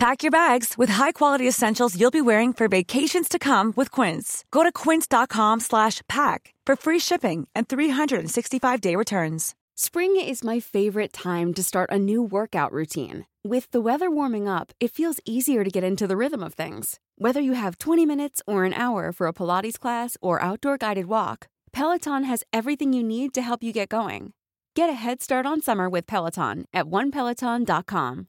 Pack your bags with high-quality essentials you'll be wearing for vacations to come with Quince. Go to quince.com/pack for free shipping and 365-day returns. Spring is my favorite time to start a new workout routine. With the weather warming up, it feels easier to get into the rhythm of things. Whether you have 20 minutes or an hour for a Pilates class or outdoor guided walk, Peloton has everything you need to help you get going. Get a head start on summer with Peloton at onepeloton.com.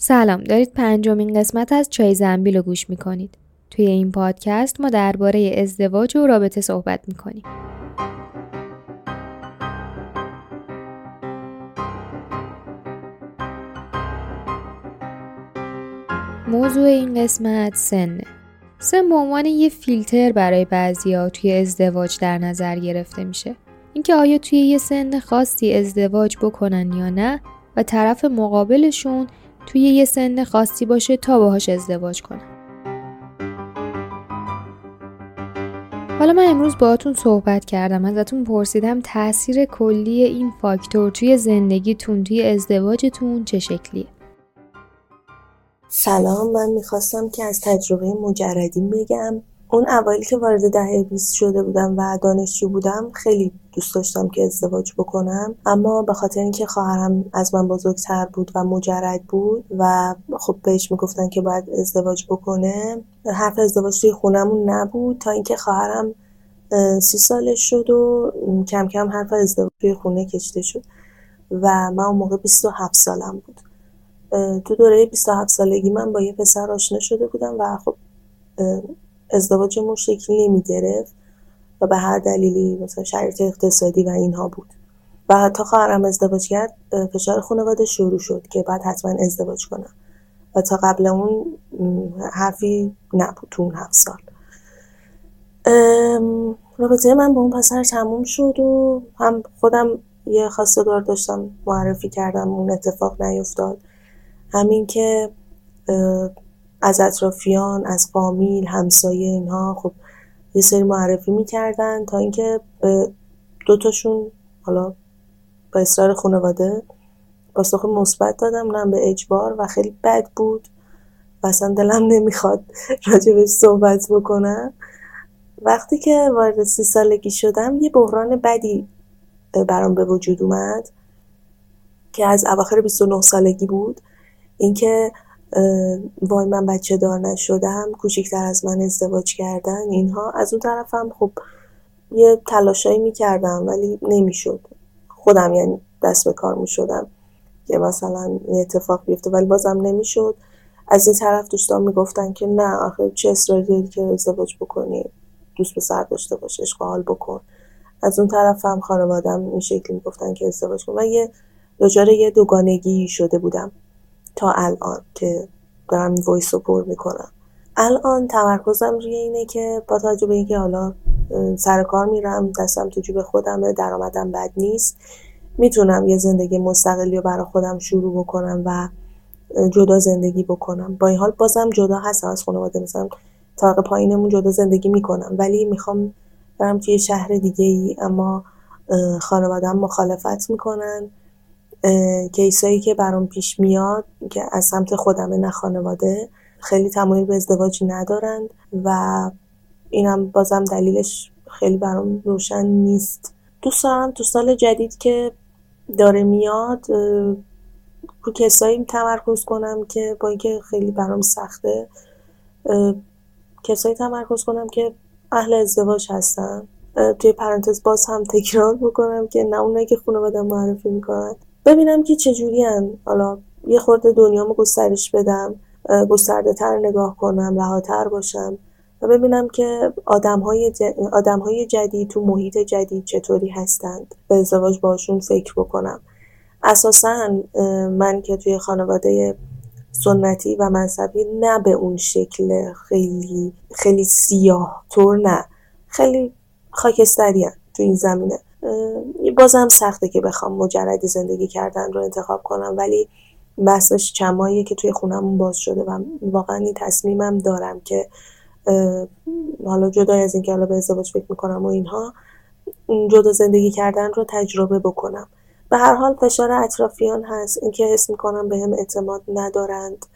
سلام دارید پنجمین قسمت از چای زنبیل رو گوش می‌کنید. توی این پادکست ما درباره ازدواج و رابطه صحبت می‌کنیم. موضوع این قسمت سنه. سن به عنوان یه فیلتر برای بعضیا توی ازدواج در نظر گرفته میشه. اینکه آیا توی یه سن خاصی ازدواج بکنن یا نه و طرف مقابلشون توی یه سن خاصی باشه تا باهاش ازدواج کنن. حالا من امروز باهاتون صحبت کردم ازتون پرسیدم تاثیر کلی این فاکتور توی زندگیتون توی ازدواجتون چه شکلیه سلام من می‌خواستم که از تجربه مجردیم بگم اون اوایل که وارد دهه 20 شده بودم و دانشجو بودم خیلی دوست داشتم که ازدواج بکنم. اما به خاطر اینکه خواهرم از من بزرگتر بود و مجرد بود و خب بهش می‌گفتن که باید ازدواج بکنه حرف ازدواج توی خونمون نبود تا اینکه خواهرم سی سالش شد و کم کم حرف ازدواج توی خونه کشته شد و من اون موقع 27 سالم بود. تو دوره 27 سالگی من با یه پسر آشنا شده بودم و خب ازدواجمون شکل نمی گرفت و به هر دلیلی مثلا شرایط اقتصادی و اینها بود. و تا خواهرم ازدواج کرد فشار خانواده شروع شد که بعد حتما ازدواج کنم. و تا قبل اون حرفی نبود تو اون هفت سال. رابطه من با اون پسر تموم شد و هم خودم یه خواستگار داشتم معرفی کردم اون اتفاق نیفتاد. همین که از اطرافیان از فامیل همسایه اینها. خب یه سری معرفی می‌کردن تا اینکه به دوتاشون حالا با اصرار خانواده پاسخ مثبت دادم. اونم به اجبار و خیلی بد بود و اصلا دلم نمی‌خواد راجبش صحبت بکنم. وقتی که وارد سی سالگی شدم یه بحران بدی برام به وجود اومد که از اواخر 29 سالگی بود. اینکه وای من بچه دار نشدم کوچیکتر از من ازدواج کردن اینها. از اون طرفم خب یه تلاشایی می‌کردم ولی نمی‌شد. خودم یعنی دست به کار می‌شدم که مثلا اتفاق بیفته ولی بازم نمی‌شد. از این طرف دوستان می‌گفتن که نه آخه چه اصراری داری که ازدواج بکنی؟ دوست به سر داشته باش اشغال بکن. از اون طرف هم خانوادم این شکلی می‌گفتن که ازدواج کن. من یه دچار یه دوگانگی شده بودم. تا الان که دارم وایس پر می‌کنم. الان تمرکزم روی اینه که با توجه به اینکه حالا سر کار میرم دستم تو جیب خودمه درآمدم بد نیست می‌تونم یه زندگی مستقلی رو برای خودم شروع بکنم و جدا زندگی بکنم. با این حال بازم جدا هستم از خانواده. مثلا طبقه پایینمون جدا زندگی می‌کنم ولی می‌خوام برم توی شهر دیگه ای اما خانوادم مخالفت می‌کنن. کیسایی که برام پیش میاد که از سمت خودمه نه خانواده خیلی تمایل به ازدواجی ندارند و اینم بازم دلیلش خیلی برام روشن نیست. دوست دارم تو سال جدید که داره میاد رو کسایی تمرکز کنم که با اینکه خیلی برام سخته کسایی تمرکز کنم که اهل ازدواج هستن. توی پرانتز باز هم تکرار بکنم که نه اونایی که خانواده معرفی می‌کنن ببینم که چجوری هن. حالا یه خورده دنیامو گسترش بدم گسترده تر نگاه کنم رهاتر باشم و ببینم که آدم های, آدم های جدید تو محیط جدید چطوری هستند. به ازدواج باشون فکر بکنم. اساسا من که توی خانواده سنتی و مذهبی نه به اون شکل خیلی خیلی سیاه طور نه. خیلی خاکستری تو این زمینه. بازم سخته که بخوام مجرد زندگی کردن رو انتخاب کنم ولی بحثش چماییه که توی خونمون باز شده و واقعا این تصمیمم دارم که حالا جدا از اینکه حالا به ازدواج فکر می‌کنم و اینها جدا زندگی کردن رو تجربه بکنم. به هر حال فشار اطرافیان هست. اینکه حس می‌کنم به هم اعتماد ندارند.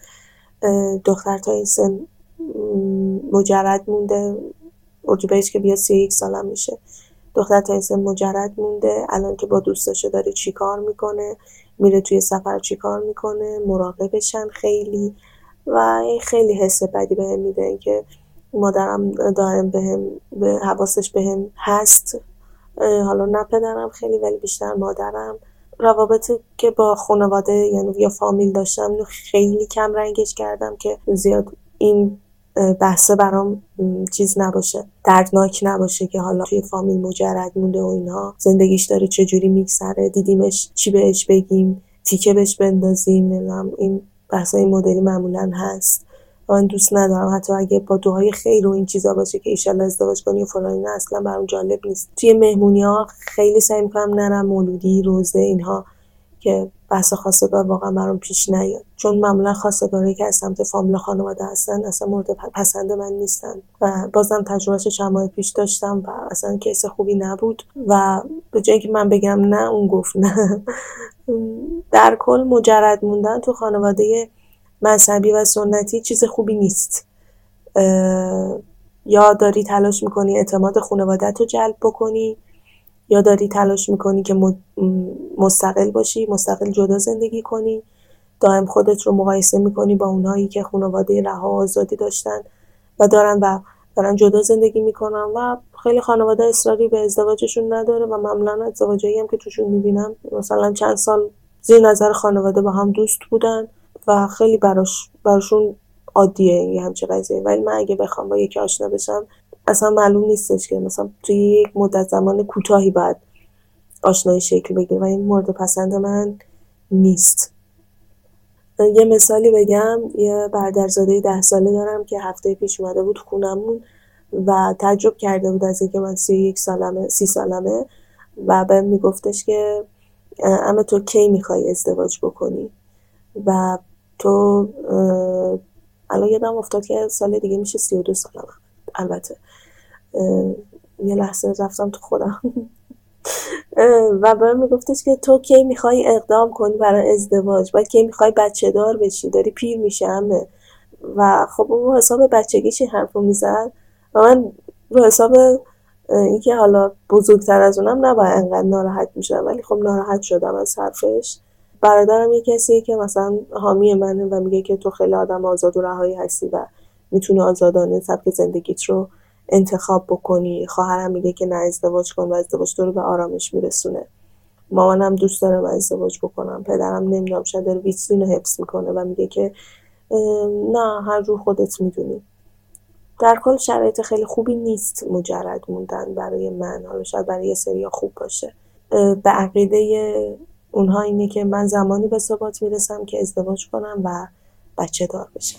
دختر تا این سن مجرد مونده. اردیبهشت که بیا سی یک سالم میشه. دختر تا سن مجرد مونده. الان که با دوستاشو داره چیکار می‌کنه میره توی سفر چیکار می‌کنه مراقبشن خیلی و این خیلی حس بدی بهم میده که مادرم دائم بهم به حواسش بهم هست. حالا نه پدرم خیلی ولی بیشتر مادرم. روابطی که با خانواده یعنی یا فامیل داشتم خیلی کم رنگش کردم که زیاد این بحثه برام چیز نباشه دردناک نباشه که حالا توی فامیل مجرد مونده و اینها. زندگیش داره چجوری میگذره دیدیمش چی بهش بگیم تیکه بهش بندازیم نمی‌دونم این بحثای مدلی معمولا هست. من دوست ندارم حتی اگه با دعای خیر و این چیزا باشه که ایشالله ازدواج کنی و فلان اینا اصلا برام جالب نیست. توی مهمونی ها خیلی سعی می‌کنم نرم مولودی روزه اینها. که بحث خواستگار واقعا برام پیش نیاد. چون معمولا خواستگاری که از سمت فامیل خانواده هستن اصلا مورد پسند من نیستن. و بازم تجربهش چند پیش داشتم و اصلا کیس خوبی نبود. و به جای که من بگم نه اون گفت نه. در کل مجرد موندن تو خانواده مذهبی و سنتی چیز خوبی نیست. یا داری تلاش می‌کنی اعتماد خانوادت رو جلب بکنی یا داری تلاش می‌کنی که مستقل باشی مستقل جدا زندگی کنی؟ دائم خودت رو مقایسه می‌کنی با اونهایی که خانواده رها آزادی داشتن و دارن و دارن جدا زندگی می‌کنن و خیلی خانواده اصراری به ازدواجشون نداره و معمولا ازدواجایی هم که توشون می‌بینم مثلا چند سال زیر نظر خانواده با هم دوست بودن و خیلی براش براشون عادیه یه همچه قضیه. ولی من اگه بخوام با یکی آشنا بشم اصلا معلوم نیستش که مثلا توی یک مدت زمان کوتاهی باید آشنایی شکل بگیره و این مورد پسند من نیست. یه مثالی بگم یه برادرزاده ده ساله دارم که هفته پیش اومده بود خونمون و تعجب کرده بود از اینکه من سی یک سالمه سی سالمه و به میگفتش که اما تو کی می‌خوای ازدواج بکنی؟ و تو الان یادم افتاد که سال دیگه میشه سی و دو سالم البته. یه لحظه رفتم تو خودم. و به میگفتش که تو کی می‌خوای اقدام کنی برای ازدواج؟ باید کی می‌خوای بچه دار بشی؟ داری پیر میشه همه و خب اون حساب بچگیش حرفو می‌زد؟ و من رو حساب اینکه حالا بزرگتر از اونم نباید انقدر ناراحت میشم ولی خب ناراحت شدم از حرفش. برادرم یه کسیه که مثلا حامی منه و میگه که تو خیلی آدم آزاد و رهایی هستی و می‌تونی آزادانه سبک زندگیت رو انتخاب بکنی. خواهرم میگه که نه ازدواج کن و ازدواج تو رو به آرامش میرسونه. مامانم دوست دارم ازدواج بکنم. پدرم نمی‌دونم شاید داره ویترین رو حفظ می‌کنه و میگه که نه هر جور خودت می‌دونی. در کل شرایط خیلی خوبی نیست مجرد موندن برای من. حالا شاید برای یه سری خوب باشه. به عقیده اونها اینه که من زمانی به ثبات می‌رسم که ازدواج کنم و بچه دار بشم.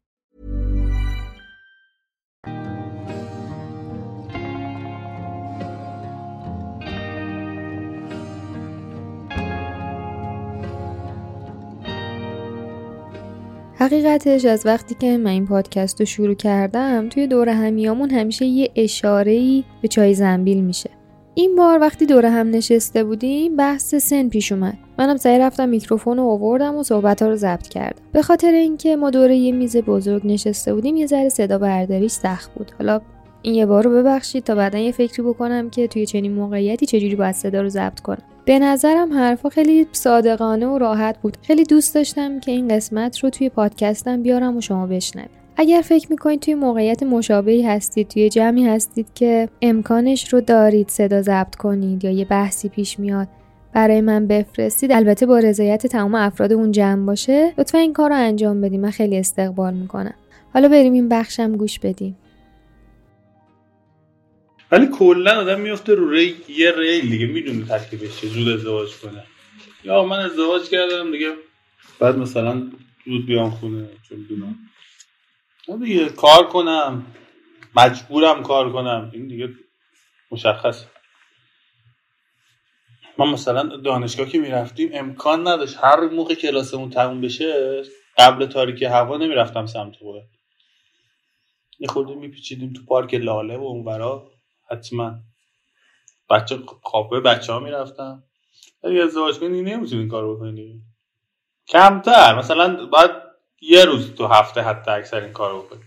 حقیقتش از وقتی که من این پادکست رو شروع کردم توی دور همیامون همیشه یه اشاره به چای زنبیل میشه. این بار وقتی دور هم نشسته بودیم بحث سن پیش اومد. منم سعی رفتم میکروفون رو آوردم و صحبت ها رو ضبط کردم. به خاطر اینکه ما دور یه میز بزرگ نشسته بودیم یه ذره صدا برداریش سخت بود. حالا این یه بار رو ببخشید تا بعدا یه فکری بکنم که توی چنین موقعیتی چجوری باید صدا رو ضبط کنم. به نظرم حرفا خیلی صادقانه و راحت بود. خیلی دوست داشتم که این قسمت رو توی پادکستم بیارم و شما بشنوید. اگر فکر می‌کنید توی موقعیت مشابهی هستید توی جمعی هستید که امکانش رو دارید صدا ضبط کنید یا یه بحثی پیش میاد برای من بفرستید البته با رضایت تمام افراد اون جمع باشه لطفا این کار رو انجام بدیم من خیلی استقبال می‌کنم. حالا بریم این بخشم گوش بدیم. ولی کلا آدم میفته رو ری یه ریل دیگه می‌دونه تکلیفش چه زود ازدواج کنه. یا من ازدواج کردم دیگه بعد مثلا زود بیام خونه چون می‌دونم. دیگه کار کنم مجبورم کار کنم. این دیگه مشخص. ما مثلا دانشگاه که می‌رفتیم امکان نداشت هر موقع کلاسمون تموم بشه قبل تاریکی هوا نمی‌رفتم سمت خونه یه خورده میپیچیدیم تو پارک لاله و اونورا. حتما. بچه خوابه بچه ها می‌رفتم اگه ازدواج کنی نمی‌تونی این کار بکنی. کمتر. مثلا باید یه روز تو هفته حتی اکثر این کار بکنی.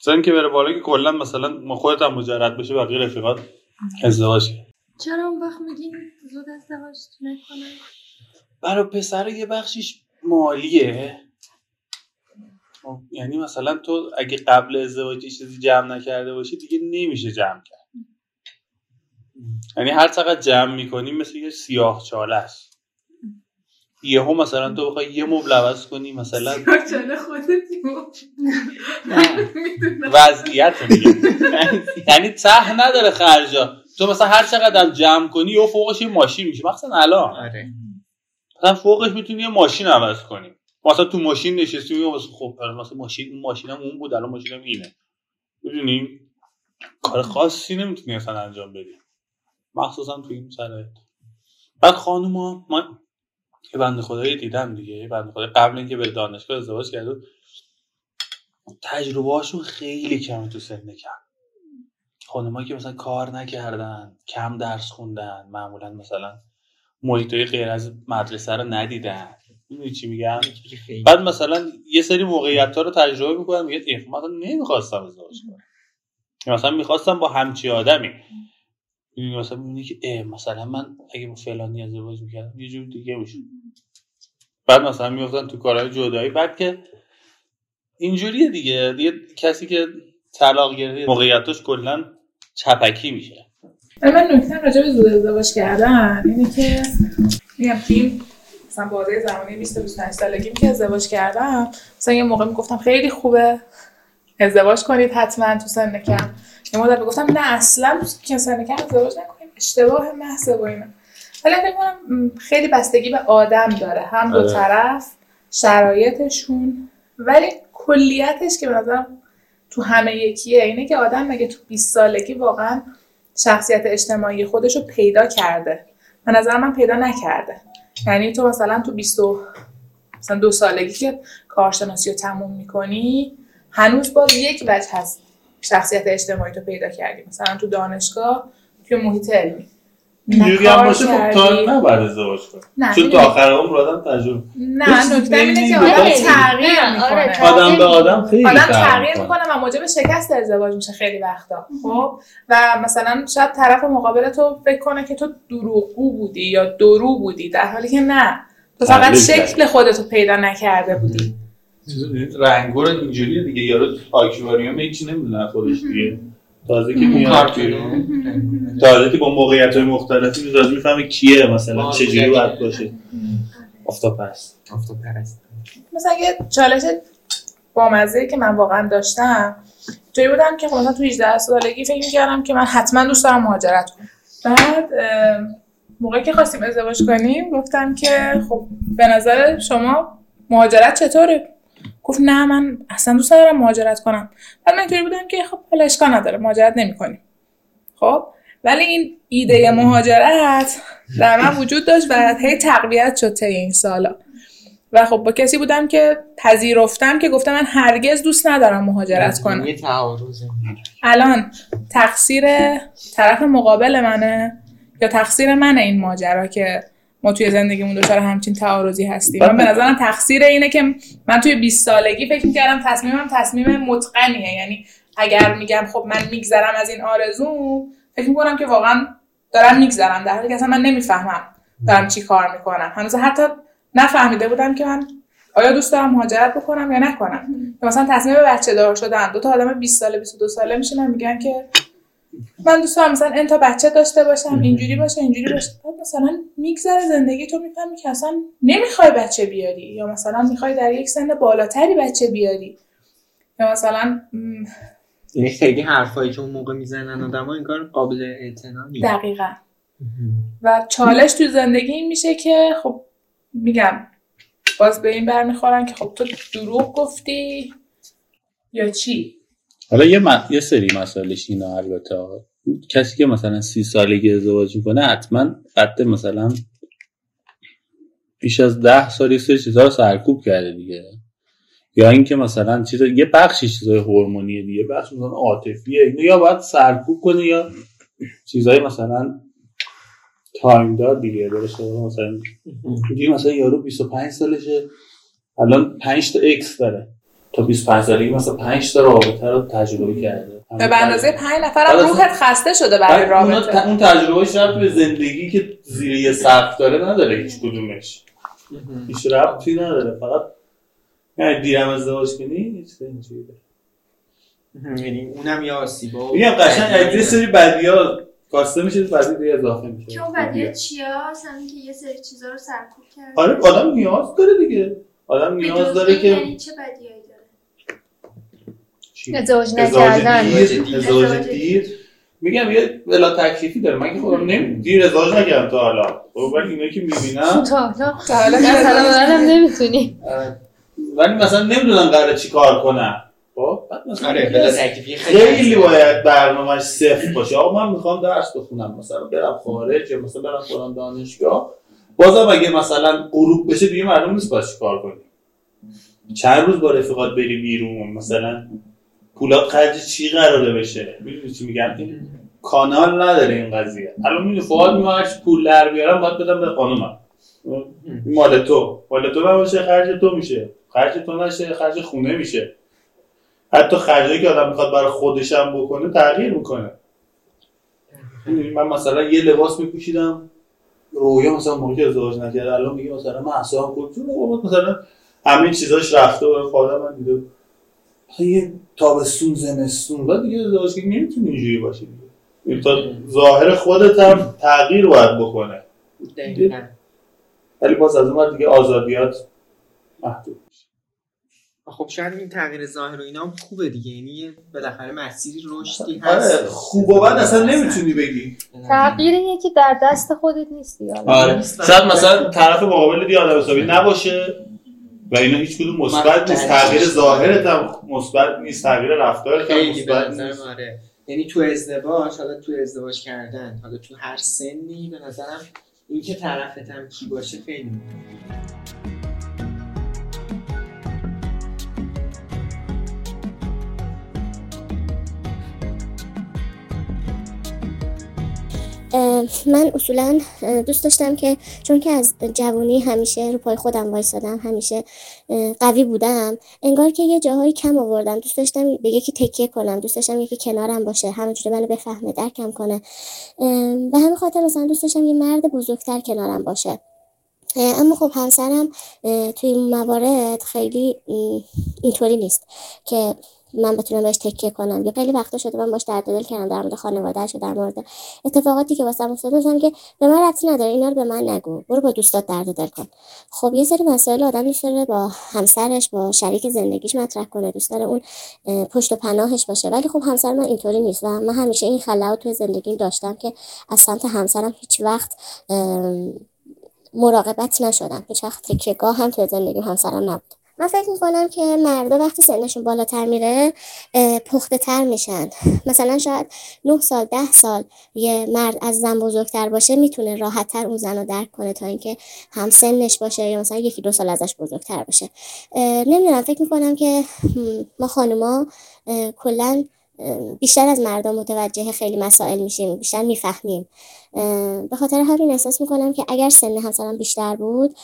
مثلا که بره بالا که کلا مثلا خودت هم مجرد بشه بقیه رفیقات ازدواج چرا اون وقت میگین زود ازدواج نکنن برای پسر یه بخشیش مالیه. یعنی مثلا تو اگه قبل ازدواج چیزی جمع نکرده باشی دیگه نمیشه جمع کرد. یعنی هر چقدر جمع می‌کنی مثل یه سیاه چاله است. یهو مثلا تو بخوای یه مبل عوض کنی مثلا وضعیت میگه یعنی ته نداره خرجا. تو مثلا هر چقدر جمع کنی یا فوقش یه ماشین میشه. مثلا الان. آره. مثلا فوقش می‌تونی یه ماشین عوض کنی. مثلا تو ماشین نشستی و خب مثلا ماشین اون ماشینم اون بود الان ماشینم اینه. می‌دونی؟ کار خاصی نمی‌تونی اصلا انجام بدی. مخصوصا تو این شرایط. بعد خانوما من یه بنده خدایی دیدم دیگه یه بنده خدایی. قبل اینکه به دانشگاه ازدواج کرد تجربه هاشون خیلی کمه تو سن کم. خانوما که مثلا کار نکردن کم درس خوندن معمولا مثلا محیطای غیر از مدرسه رو ندیدن. می‌دونی چی میگم؟ بعد مثلا یه سری موقعیت ها رو تجربه می‌کنم میگه ایخ مثلا نمی‌خواستم ازدواج کنم. مثلا می‌خواستم با همچی آدمی. می‌دونی مثلا می‌بینی که اه مثلا من اگه با فلانی ازدواج می‌کردم یه جور دیگه میشه بعد مثلا میفتن تو کارهای جدایی. بعد که اینجوریه دیگه. دیگه کسی که طلاق گرفته موقعیتاش کلا چپکی میشه. من نکته راجع به زود ازدواج کردن اینه که میگم مثلا بازه زمانی 20 25 سالگی که ازدواج کردم. مثلا یه موقع می‌گفتم خیلی خوبه. ازدواج کنید حتما تو سن کم. یه مدت می‌گفتم نه اصلا که سن کم ازدواج نکنید اشتباه محض و اینا. ولی فکر کنم خیلی بستگی به آدم داره. هم دو طرف شرایطشون. ولی کلیتش که به نظرم تو همه یکیه اینه که آدم مگه تو 20 سالگی واقعا شخصیت اجتماعی خودش رو پیدا کرده. به نظر من پیدا نکرده. یعنی تو مثلا تو 20 مثلا دو سالگی که کارشناسی رو تموم می‌کنی هنوز باز یک وجه هست شخصیت اجتماعی تو پیدا کردی. مثلا تو دانشگاه توی محیط علمی. اینجوری هم باشه خب تا نباید ازدواج کنه چون تا آخر عمر آدم تجربه نه نکته اینه که آدم تغییر می‌کنه. آدم به آدم خیلی آدم تغییر می‌کنه. و موجب شکست ازدواج میشه خیلی وقتا خب؟ و مثلا شاید طرف مقابل تو فکر کنه که تو دروغگو بودی یا درو بودی در حالی که نه. تو فقط شکل خودتو پیدا نکرده بودی. رنگور اینجوریه دیگه یارو آکواریوم هیچی نمی‌دونه خودش دیگه. تازه که میاد تازه که با موقعیت های مختلفی میزاز می‌فهمه کیه مثلا چجوری باید باشه. افتاپرست. افتاپرست. مثلا یه چالش بامزه که من واقعا داشتم توی بودم که خب مثلا تو 18 سالگی فکر می‌کردم که من حتما دوست دارم مهاجرت کنم. بعد موقعی که خواستیم ازدواج کنیم گفتم که خب به نظر شما مهاجرت چطوره؟ گفت نه من اصلا دوست ندارم مهاجرت کنم. بعد من اینطوری بودم که خب حالا اشکال نداره مهاجرت نمی‌کنیم. خب ولی این ایده مهاجرت در من وجود داشت و هی تقویت شد طی این سالا. و خب با کسی بودم که پذیرفتم که گفتم من هرگز دوست ندارم مهاجرت کنم. الان تقصیر طرف مقابل منه یا تقصیر منه این ماجرا که ما توی زندگیمون دچار همچین تعارضی هستیم. من به نظرم تقصیر اینه که من توی 20 سالگی فکر می‌کردم تصمیمم تصمیم متقنیه. یعنی اگر میگم خب من میگذرم از این آرزو فکر می‌کنم که واقعا دارم میگذرم. در حالی که اصلا من نمی‌فهمم دارم چی کار می‌کنم. هنوز حتی نفهمیده بودم که من آیا دوست دارم مهاجرت بکنم یا نکنم. مثلا تصمیم بچه دار شدن. دو تا آدم 20 ساله 22 ساله میشینن میگن که من دوست دارم مثلا انتا بچه داشته باشم اینجوری باشه اینجوری باشه. بعد مثلا میگذره زندگی تو می‌فهمی که اصلا نمی‌خوای بچه بیاری. یا مثلا می‌خوای در یک سن بالاتری بچه بیاری. یا مثلا یعنی خیلی حرفایی که اون موقع می‌زنن آدم ها کار قابل اعتنا دقیقا. و چالش تو زندگی این میشه که خب میگم باز به این برمیخورن که خب تو دروغ گفتی یا چی؟ حالا یه, یه سری مسائلش اینا البته کسی که مثلا سی سالگی ازدواج می‌کنه حتما قد مثلا بیش از ده سال یه سری چیزها رو سرکوب کرده دیگه. یا اینکه مثلا چیز یه بخشی چیزای هورمونیه دیگه بخش مثلا عاطفیه. اینو یا باید سرکوب کنه یا چیزای مثلا تایم دار دیگه. درسته مثلا دیگه مثلا یارو 25 سالشه الان 5 تا ex داره. تا 25 سالگی مثلا 5 تا رابطه رو تجربه کرده. به اندازه 5 نفر هم روحت خسته شده برای رابطه. اون تجربه ربط به زندگی که زیر یه سقف داره نداره هیچ کدومش. هیچ ربطی نداره فقط یعنی دیرم ازدواج کنی هیچ اینجوری یعنی اونم یا آسیبا میگم قشنگ یه سری بدیا کاسته میشه بعدی دیگه اضافه میشه. که اون بدیا چیا مثلا که یه سری چیزا رو سرکوب کرد آره آدم نیاز داره دیگه. آدم نیاز داره که یعنی چه بدیایی؟ ازدواج نکردن. ازدواج دیر. میگم یه بلا تکلیفی داره. من که خودم نمی دیر ازدواج نکردم تا حالا. ولی اینا که می‌بینم تا حالا. تا حالا مثلا نمی‌تونی. ولی مثلا نمی‌دونم قراره چی کار کنم. خب آره خیلی باید برنامهش صفر باشه. آقا من می‌خوام درس بخونم. مثلا برم خارج یا مثلا برم فلان دانشگاه. بازم اگه مثلا غروب بشه دیگه مردم نیست باید کار کنی چند روز با رفیقات بری بیرون مثلا؟ پولات خرج چی قراره بشه؟ می‌دونی چی میگم؟ کانال نداره این قضیه. الان می‌دونی فعال میگم پول در بیارم باید بدم به خانومم. مال تو. مال تو باشه خرج تو میشه. خرج تو نشه خرج خونه میشه. حتی خرجی که آدم می‌خواد برای خودش هم بکنه تغییر می‌کنه. من مثلا یه لباس میپوشیدم. رویا مثلا موقعی ازدواج نکرده الان میگه مثلا من اصلا خودتون مثلا همه چیزاش رفته و خدا من دیده یه تابستون زمستون. بعد دیگه ازدواج که نمی‌تونی اینجوری باشی دیگه. تا ظاهر خودت هم تغییر باید بکنه. ولی باز از اون دیگه آزادیات محدود خب شاید این تغییر ظاهر و اینا هم خوبه دیگه. یعنی بالاخره مسیری رشدی هست. آره خوب و بد اصلا نمی‌تونی بگی. تغییر اینه که در دست خودت نیستی آره. شاید مثلا طرف مقابل دی آدم حسابی نباشه. و اینا هیچ کدوم مثبت نیست. تغییر ظاهرت هم مثبت نیست تغییر رفتارت هم مثبت نیست. آره. یعنی تو ازدواج حالا تو ازدواج کردن حالا تو هر سنی به نظرم این که طرفت هم کی باشه خیلی مهمه. من اصولا دوست داشتم که چون که از جوانی همیشه رو پای خودم وایسادم همیشه قوی بودم انگار که یه جاهایی کم آوردم. دوست داشتم به یکی تکیه کنم دوست داشتم یکی کنارم باشه همونجوری منو بفهمه درکم کنه. به همین خاطر مثلا دوست داشتم یه مرد بزرگتر کنارم باشه. اما خب همسرم توی موارد خیلی اینطوری نیست که من بتونم بهش تکیه کنم. یا خیلی وقتا شده من باش درد دل کردم در مورد و در مورد اتفاقاتی که واسم افتاده که به من ربطی نداره اینا رو به من نگو. برو با دوستات درد دل کن. خب یه سری مسائل آدم داره با همسرش با شریک زندگیش مطرح کنه. دوست داره اون پشت و پناهش باشه. ولی خب همسر من اینطوری نیست و من همیشه این خلاو توی زندگیم داشتم که از سمت همسرم هیچ وقت مراقبت نشدم. هیچ وقت تکیهگاه هم توی زندگی همسرم نبود. من فکر می‌کنم که مردا وقتی سنشون بالاتر میره پخته تر میشن. مثلا شاید 9 سال ده سال یه مرد از زن بزرگتر باشه می‌تونه راحتتر اون زن رو درک کنه تا اینکه هم سنش باشه یا مثلا یکی دو سال ازش بزرگتر باشه. نمی‌دونم فکر می‌کنم که ما خانوما کلا بیشتر از مردم متوجه خیلی مسائل میشیم بیشتر می‌فهمیم. به خاطر همین احساس می‌کنم که اگر سن همسرم بیشتر بود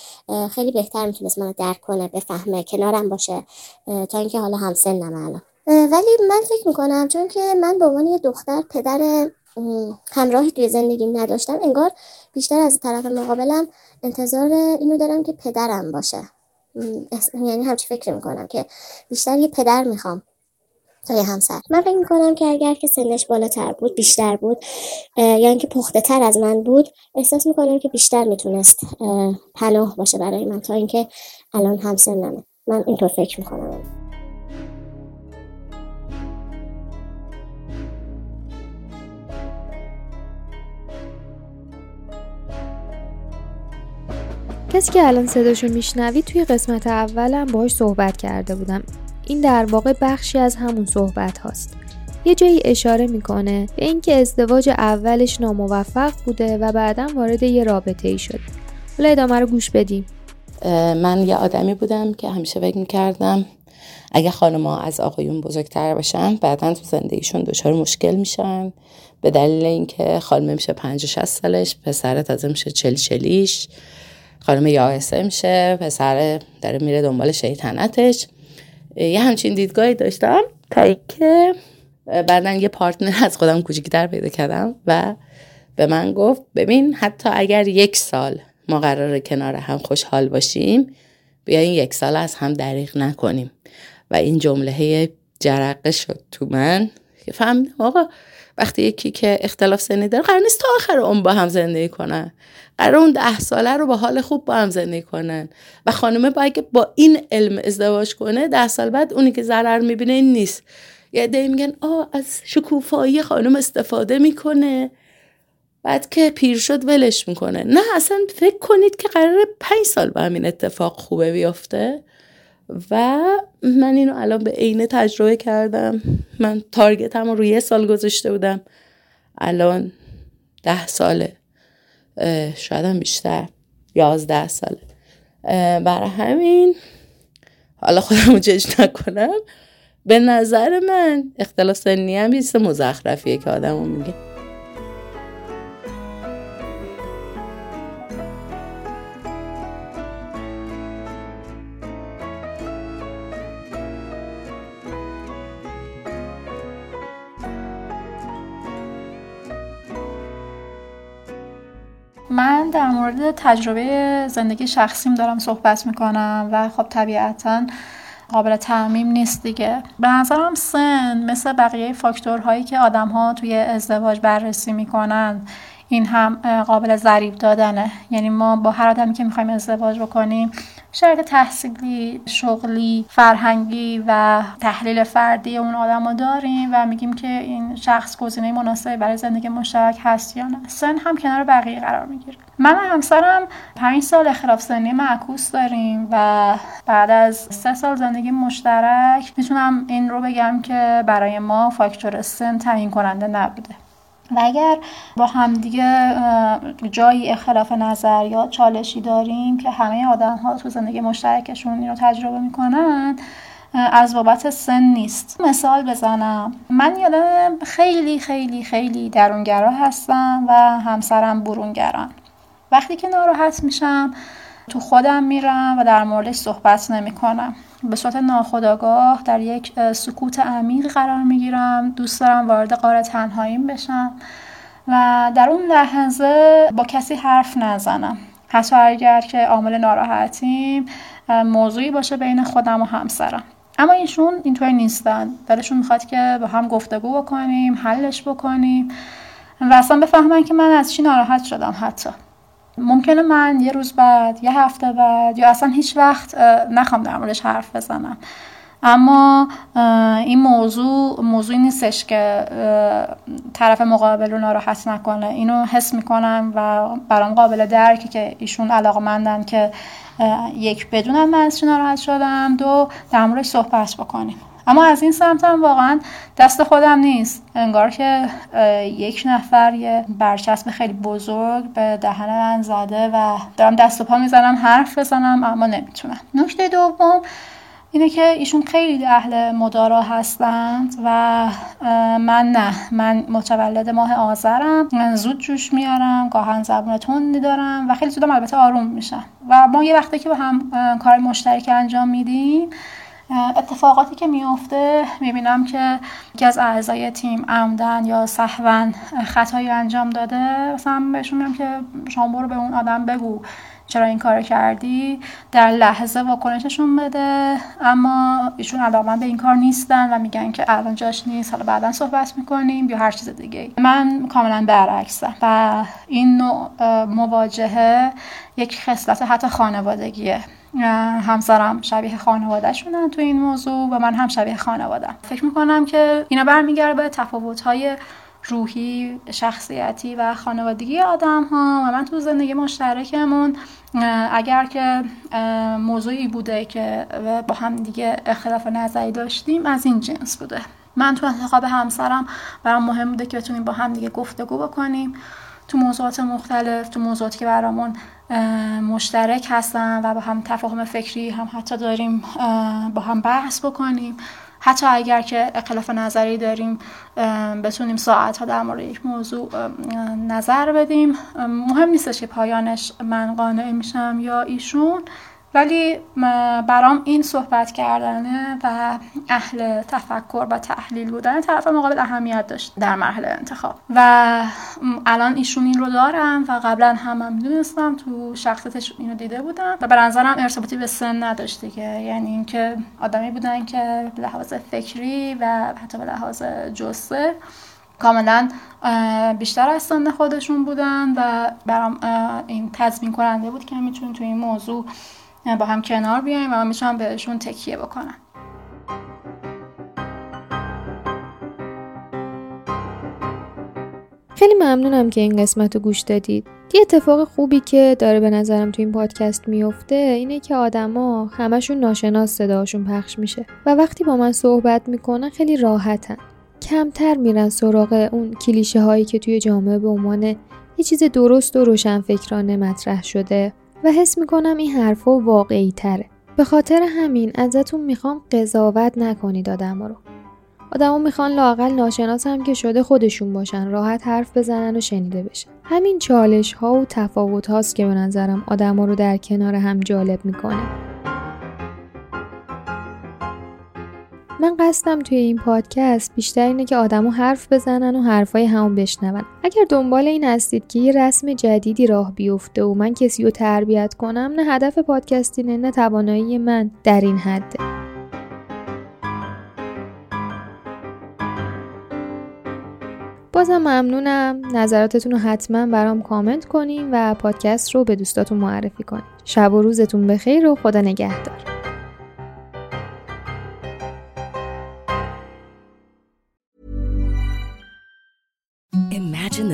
خیلی بهتر می‌تونست منو درک کنه بفهمه کنارم باشه تا اینکه حالا هم سنم الان. ولی من فکر می‌کنم چون که من به عنوان یه دختر پدر همراهی توی زندگیم نداشتم انگار بیشتر از طرف مقابلم انتظار اینو دارم که پدرم باشه. یعنی همچی فکر می‌کنم که بیشتر یه پدر می‌خوام. تا همسر. من فکر می‌کنم که اگر که سنش بالاتر بود بیشتر بود یا اینکه پخته تر از من بود احساس می‌کنم که بیشتر می‌تونست پناه باشه برای من تا اینکه الان هم سنمه. من اینطور فکر می‌کنم. کسی که الان صداشو میشنوید توی قسمت اولم باهاش صحبت کرده بودم. این در واقع بخشی از همون صحبت هاست. یه جایی اشاره می‌کنه به اینکه ازدواج اولش ناموفق بوده و بعدا وارد یه رابطه ای شده. حالا ادامه رو گوش بدیم. من یه آدمی بودم که همیشه فکر می‌کردم اگه خانمها از آقایون بزرگتر باشن بعدا تو زندگیشون دچار مشکل میشن به دلیل اینکه خانم میشه پنج شست سالش پسر تازه میشه چل چلیش خانم یائسه میشه پسر داره میره دنبال شیطنتش یه همچین دیدگاهی داشتم تا اینکه بعدا یه پارتنر از خودم کوچیکتر پیدا کردم و به من گفت ببین حتی اگر یک سال ما قرار کنار هم خوشحال باشیم این یک سال از هم دریغ نکنیم. و این جمله جرقه شد تو من. که فهمیدم آقا وقتی یکی که اختلاف سنی داره قرار نیست تا آخر اون با هم زندگی کنن. قرار اون ده ساله رو با حال خوب با هم زندگی کنن. و خانومه باید که با این علم ازدواج کنه ده سال بعد اونی که ضرر می‌بینه این نیست. یه دی میگن آه از شکوفایی خانم استفاده می‌کنه. بعد که پیر شد ولش می‌کنه. نه اصلا فکر کنید که قرار پنج سال با همین اتفاق خوبه بیفته. و من اینو الان به عینه تجربه کردم. من تارگتم رو روی یه سال گذاشته بودم. الان ده ساله. شاید هم بیشتر. یازده ساله. برای همین حالا خودم رو جج نکنم. به نظر من اختلاف سنی هم بیست مزخرفیه که آدم میگه. من در مورد تجربه زندگی شخصیم دارم صحبت می‌کنم و خب طبیعتا قابل تعمیم نیست دیگه. به نظرم سن مثل بقیه فاکتورهایی که آدم ها توی ازدواج بررسی می‌کنن این هم قابل ضریب دادنه. یعنی ما با هر آدمی که می‌خوایم ازدواج بکنیم شرط تحصیلی شغلی فرهنگی و تحلیل فردی اون آدم رو داریم و میگیم که این شخص گزینه مناسبی برای زندگی مشترک هست یا نه سن هم کنار بقیه قرار می‌گیره. من و همسرم پنج سال اختلاف سنی معکوس داریم و بعد از سه سال زندگی مشترک می‌تونم این رو بگم که برای ما فاکتور سن تعیین کننده نبوده. و اگر با همدیگه جایی اختلاف نظر یا چالشی داریم که همه آدم ها تو زندگی مشترکشون این رو تجربه می‌کنن از بابت سن نیست. مثال بزنم. من یادم خیلی خیلی خیلی درونگرا هستم و همسرم برونگران. وقتی که ناراحت میشم تو خودم میرم و در موردش صحبت نمی کنم به صورت ناخودآگاه در یک سکوت عمیق قرار می‌گیرم. دوست دارم وارد قاره تنهاییم بشم و در اون لحظه با کسی حرف نزنم. حتی اگر که عامل ناراحتیم موضوعی باشه بین خودم و همسرم. اما ایشون اینطوری نیستن. دلشون می‌خواد که با هم گفتگو بکنیم حلش بکنیم و اصلا بفهمن که من از چی ناراحت شدم حتی. ممکنه من یه روز بعد یه هفته بعد یا اصلا هیچ وقت نخوام در موردش حرف بزنم. اما این موضوع موضوعی نیستش که طرف مقابل رو ناراحت نکنه. اینو حس می‌کنم و برام قابل درکه که ایشون علاقه که یک بدونم من از چی ناراحت شدم. دو در موردش صحبت بکنیم. اما از این سمت هم واقعا دست خودم نیست. انگار که یک نفر یه برچسب خیلی بزرگ به دهن من زده و دارم دست و پا می‌زنم حرف بزنم اما نمی‌تونم. نکته دوم اینه که ایشون خیلی اهل مدارا هستند و من نه. من متولد ماه آذرم. من زود جوش میارم گاهن زبون تندی دارم و خیلی زودم البته آروم میشم. و ما یه وقتی که با هم کار مشترک انجام میدیم اتفاقاتی که میافته می‌بینم که یکی از اعضای تیم عمدن یا صحوا خطایی انجام داده. مثلا بهشون میگم که شما برو به اون آدم بگو چرا این کار کردی. در لحظه واکنششون بده. اما ایشون علاقمند به این کار نیستن و میگن که الان جاش نیست. حالا بعدا صحبت می‌کنیم یا هر چیز دیگه من کاملا برعکسم و این نوع مواجهه یک خصلت حتی خانوادگیه. همسرم شبیه خانوادهشونن تو این موضوع و من هم شبیه خانوادم فکر می‌کنم که اینا برمیگرده به تفاوت‌های روحی شخصیتی و خانوادگی آدم ها و من تو زندگی مشترکمون اگر که موضوعی بوده که با هم دیگه اختلاف نظری داشتیم از این جنس بوده. من تو انتخاب همسرم برام مهم بوده که بتونیم با هم دیگه گفتگو بکنیم. تو موضوعات مختلف تو موضوعاتی که برامون مشترک هستن و با هم تفاهم فکری هم حتی داریم با هم بحث بکنیم. حتی اگر که اختلاف نظری داریم بتونیم ساعت ها در مورد یک موضوع نظر بدیم. مهم نیستش که پایانش من قانع میشم یا ایشون. ولی برام این صحبت کردنه و اهل تفکر و تحلیل بودن طرف مقابل اهمیت داشت در مرحله انتخاب. و الان ایشون این رو دارم و قبلا هم هم می‌دونستم تو شخصیتش اینو دیده بودم و به نظرم ارتباطی به سن نداشت دیگه. یعنی اینکه آدمی بودن که لحاظ فکری و حتی به لحاظ جسه کاملا بیشتر از سن خودشون بودن و برام این تضمین کننده بود که می‌تونیم تو این موضوع با هم کنار بیایم و من می‌تونم بهشون تکیه بکنم. خیلی ممنونم که این قسمت رو گوش دادید. یه اتفاق خوبی که داره به نظرم تو این پادکست میفته اینه که آدما همشون ناشناس صداشون پخش میشه و وقتی با من صحبت می‌کنن خیلی راحتن. کمتر میرن سراغ اون کلیشه هایی که توی جامعه به عنوان یه چیز درست و روشن فکرانه مطرح شده. و حس می‌کنم این حرفا واقعی تره. به خاطر همین ازتون می‌خوام قضاوت نکنید آدم رو. آدما می‌خوان لاقل ناشناس هم که شده خودشون باشن راحت حرف بزنن و شنیده بشن همین چالش ها و تفاوت هاست که به نظرم آدما رو در کنار هم جالب می‌کنه من قصدم توی این پادکست بیشتر اینه که آدمو حرف بزنن و حرفای همون بشنون. اگر دنبال این هستید که یه رسم جدیدی راه بیفته و من کسی رو تربیت کنم نه هدف پادکست اینه نه توانایی من در این حده بازم ممنونم. نظراتتون رو حتما برام کامنت کنین و پادکست رو به دوستاتون معرفی کنین. شب و روزتون بخیر و خدا نگهدار.